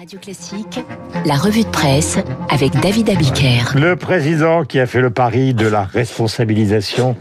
Radio Classique, la revue de presse avec David Abiker. Le président qui a fait le pari de la responsabilisation.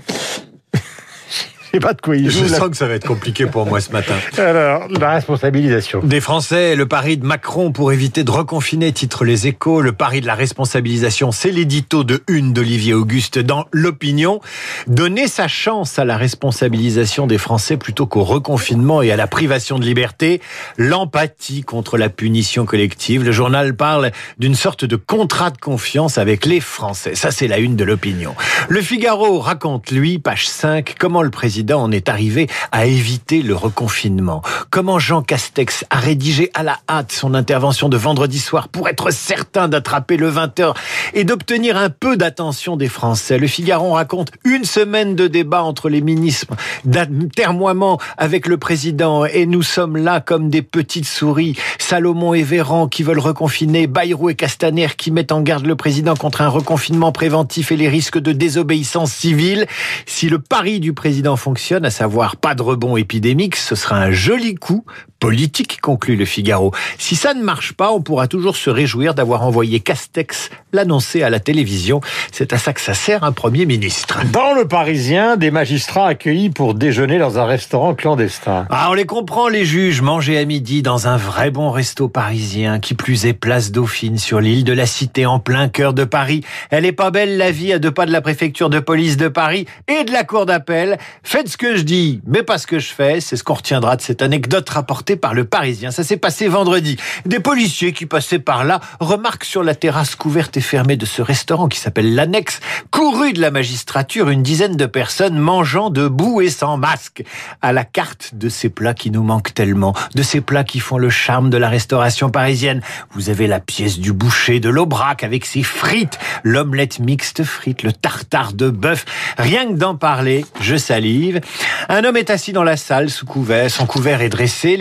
Je sais pas de quoi il Je joue. là. sens que ça va être compliqué pour moi ce matin. Alors, la responsabilisation. Des Français, le pari de Macron pour éviter de reconfiner, titre les échos. Le pari de la responsabilisation, c'est l'édito de une d'Olivier Auguste dans l'opinion. Donner sa chance à la responsabilisation des Français plutôt qu'au reconfinement et à la privation de liberté. L'empathie contre la punition collective. Le journal parle d'une sorte de contrat de confiance avec les Français. Ça, c'est la une de l'opinion. Le Figaro raconte, lui, page 5, comment le président en est arrivé à éviter le reconfinement. Comment Jean Castex a rédigé à la hâte son intervention de vendredi soir pour être certain d'attraper le 20h et d'obtenir un peu d'attention des Français. Le Figaro raconte une semaine de débat entre les ministres, d'atermoiement avec le président et nous sommes là comme des petites souris. Salomon et Véran qui veulent reconfiner, Bayrou et Castaner qui mettent en garde le président contre un reconfinement préventif et les risques de désobéissance civile. Si le pari du président fonctionne, à savoir pas de rebond épidémique, ce sera un joli coup politique, conclut le Figaro. Si ça ne marche pas, on pourra toujours se réjouir d'avoir envoyé Castex l'annoncer à la télévision. C'est à ça que ça sert un Premier ministre. Dans le Parisien, des magistrats accueillis pour déjeuner dans un restaurant clandestin. Ah, on les comprend, les juges. Manger à midi dans un vrai bon resto parisien, qui plus est place Dauphine, sur l'île de la Cité, en plein cœur de Paris. Elle est pas belle, la vie, à deux pas de la préfecture de police de Paris et de la cour d'appel. Faites ce que je dis, mais pas ce que je fais. C'est ce qu'on retiendra de cette anecdote rapportée par le Parisien. Ça s'est passé vendredi. Des policiers qui passaient par là remarquent sur la terrasse couverte et fermée de ce restaurant qui s'appelle l'Annexe, couru de la magistrature, une dizaine de personnes mangeant debout et sans masque. À la carte de ces plats qui nous manquent tellement, de ces plats qui font le charme de la restauration parisienne. Vous avez la pièce du boucher de l'Aubrac avec ses frites, l'omelette mixte frite, le tartare de bœuf. Rien que d'en parler, je salive. Un homme est assis dans la salle sous couvert, son couvert est dressé,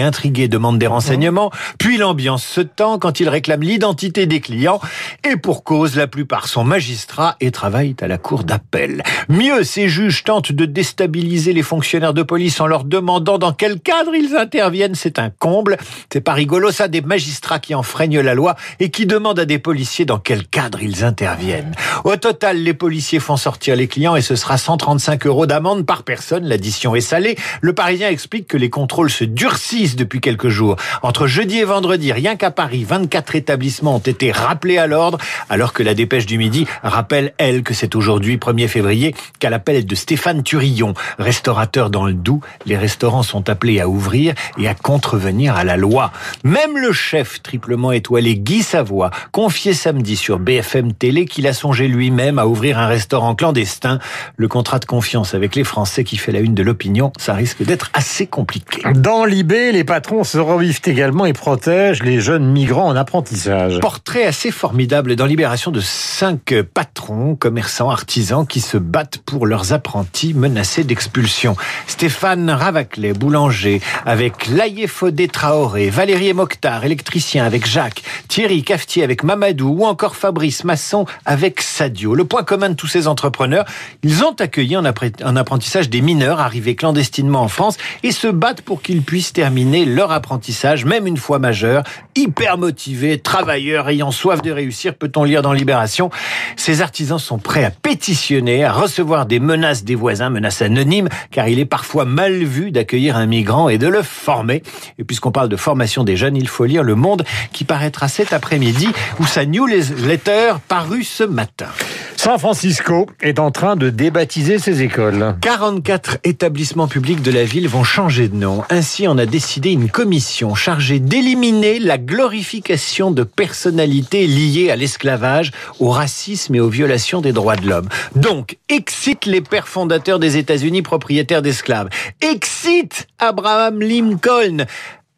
intrigués demandent des renseignements, puis l'ambiance se tend quand ils réclament l'identité des clients, et pour cause, la plupart sont magistrats et travaillent à la cour d'appel. Mieux, ces juges tentent de déstabiliser les fonctionnaires de police en leur demandant dans quel cadre ils interviennent, c'est un comble. C'est pas rigolo ça, des magistrats qui enfreignent la loi et qui demandent à des policiers dans quel cadre ils interviennent. Au total, les policiers font sortir les clients et ce sera 135 euros d'amende par personne. L'addition est salée. Le Parisien explique que les contrôles se durcissent depuis quelques jours. Entre jeudi et vendredi, rien qu'à Paris, 24 établissements ont été rappelés à l'ordre, alors que la dépêche du midi rappelle, elle, que c'est aujourd'hui, 1er février, qu'à l'appel de Stéphane Turillon, restaurateur dans le Doubs, les restaurants sont appelés à ouvrir et à contrevenir à la loi. Même le chef triplement étoilé Guy Savoie confiait samedi sur BFM Télé qu'il a songé lui-même à ouvrir un restaurant clandestin. Le contrat de confiance avec les Français qui fait la une de l'opinion, ça risque d'être assez compliqué. Dans les patrons se revivent également et protègent les jeunes migrants en apprentissage. Portrait assez formidable dans Libération de cinq patrons, commerçants, artisans qui se battent pour leurs apprentis menacés d'expulsion. Stéphane Ravaclet, boulanger, avec Laïe Fodé Traoré, Valérie Mokhtar, électricien avec Jacques, Thierry Cafetier avec Mamadou ou encore Fabrice Masson avec Sadio. Le point commun de tous ces entrepreneurs, ils ont accueilli en apprentissage des mineurs arrivés clandestinement en France et se battent pour qu'ils puissent terminer leur apprentissage, même une fois majeurs, hyper motivés, travailleurs, ayant soif de réussir, peut-on lire dans Libération. Ces artisans sont prêts à pétitionner, à recevoir des menaces des voisins, menaces anonymes, car il est parfois mal vu d'accueillir un migrant et de le former. Et puisqu'on parle de formation des jeunes, il faut lire Le Monde qui paraîtra cet après-midi ou sa newsletter parue ce matin. San Francisco est en train de débaptiser ses écoles. 44 établissements publics de la ville vont changer de nom. Ainsi en a décidé une commission chargée d'éliminer la glorification de personnalités liées à l'esclavage, au racisme et aux violations des droits de l'homme. Donc, excite les pères fondateurs des États-Unis propriétaires d'esclaves. Excite Abraham Lincoln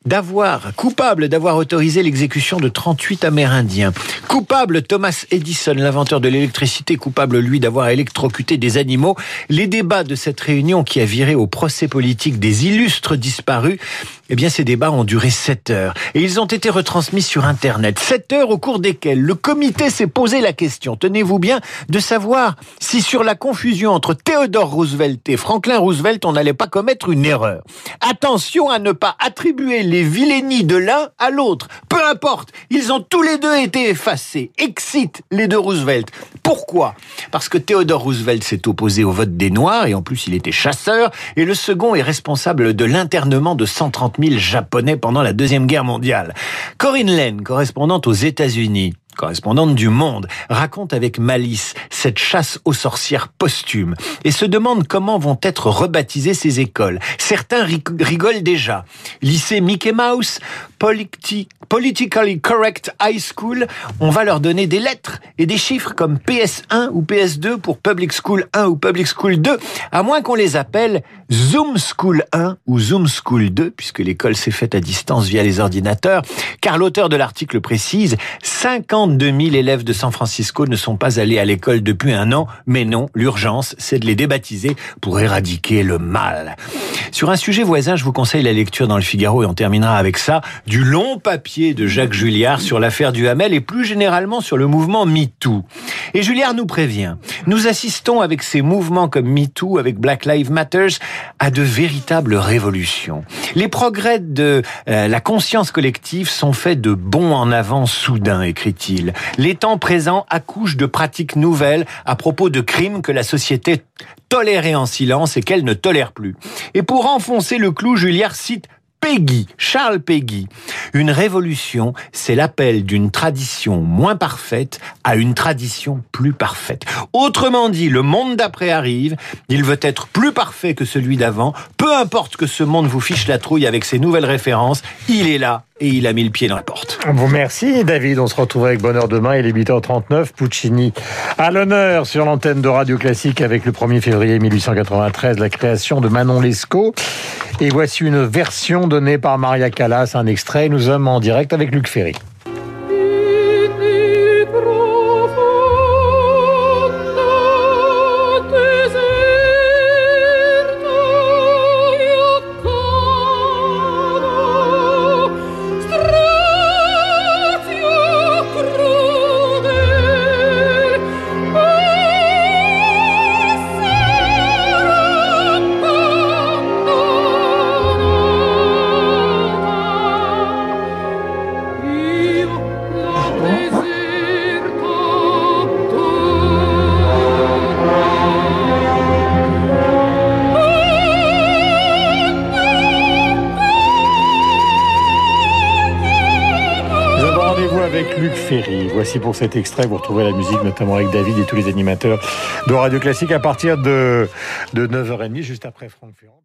d'avoir, coupable d'avoir autorisé l'exécution de 38 Amérindiens. Coupable Thomas Edison, l'inventeur de l'électricité, coupable lui d'avoir électrocuté des animaux. Les débats de cette réunion qui a viré au procès politique des illustres disparus, eh bien ces débats ont duré 7 heures et ils ont été retransmis sur Internet. 7 heures au cours desquelles le comité s'est posé la question, tenez-vous bien, de savoir si sur la confusion entre Theodore Roosevelt et Franklin Roosevelt, on n'allait pas commettre une erreur. Attention à ne pas attribuer les vilainies de l'un à l'autre. Peu importe, ils ont tous les deux été effacés. Excite les deux Roosevelt. Pourquoi? Parce que Theodore Roosevelt s'est opposé au vote des Noirs et en plus il était chasseur et le second est responsable de l'internement de 130 000 Japonais pendant la Deuxième Guerre mondiale. Corinne Lane, correspondante aux États-Unis, correspondante du Monde, raconte avec malice cette chasse aux sorcières posthume et se demande comment vont être rebaptisées ces écoles. Certains rigolent déjà. Lycée Mickey Mouse, Politically Correct High School, on va leur donner des lettres et des chiffres comme PS1 ou PS2 pour Public School 1 ou Public School 2, à moins qu'on les appelle Zoom School 1 ou Zoom School 2, puisque l'école s'est faite à distance via les ordinateurs, car l'auteur de l'article précise 50 2000 élèves de San Francisco ne sont pas allés à l'école depuis un an, mais non, l'urgence, c'est de les débaptiser pour éradiquer le mal. Sur un sujet voisin, je vous conseille la lecture dans le Figaro et on terminera avec ça, du long papier de Jacques Julliard sur l'affaire du Hamel et plus généralement sur le mouvement MeToo. Et Julliard nous prévient, nous assistons avec ces mouvements comme MeToo, avec Black Lives Matters, à de véritables révolutions. Les progrès de euh, la conscience collective sont faits de bons en avant soudains, écrit-il. Les temps présents accouchent de pratiques nouvelles à propos de crimes que la société tolérait en silence et qu'elle ne tolère plus. Et pour enfoncer le clou, Julliard cite Peggy, Charles Peggy. Une révolution, c'est l'appel d'une tradition moins parfaite à une tradition plus parfaite. Autrement dit, le monde d'après arrive, il veut être plus parfait que celui d'avant, peu importe que ce monde vous fiche la trouille avec ses nouvelles références, il est là et il a mis le pied dans la porte. Bon, merci David, on se retrouve avec bonheur demain, il est 8h39, Puccini à l'honneur sur l'antenne de Radio Classique avec le 1er février 1893, la création de Manon Lescaut. Et voici une version donnée par Maria Callas, un extrait. Nous sommes en direct avec Luc Ferry. Luc Ferry. Voici pour cet extrait, vous retrouvez la musique notamment avec David et tous les animateurs de Radio Classique à partir de, de 9h30, juste après Franck Ferrand.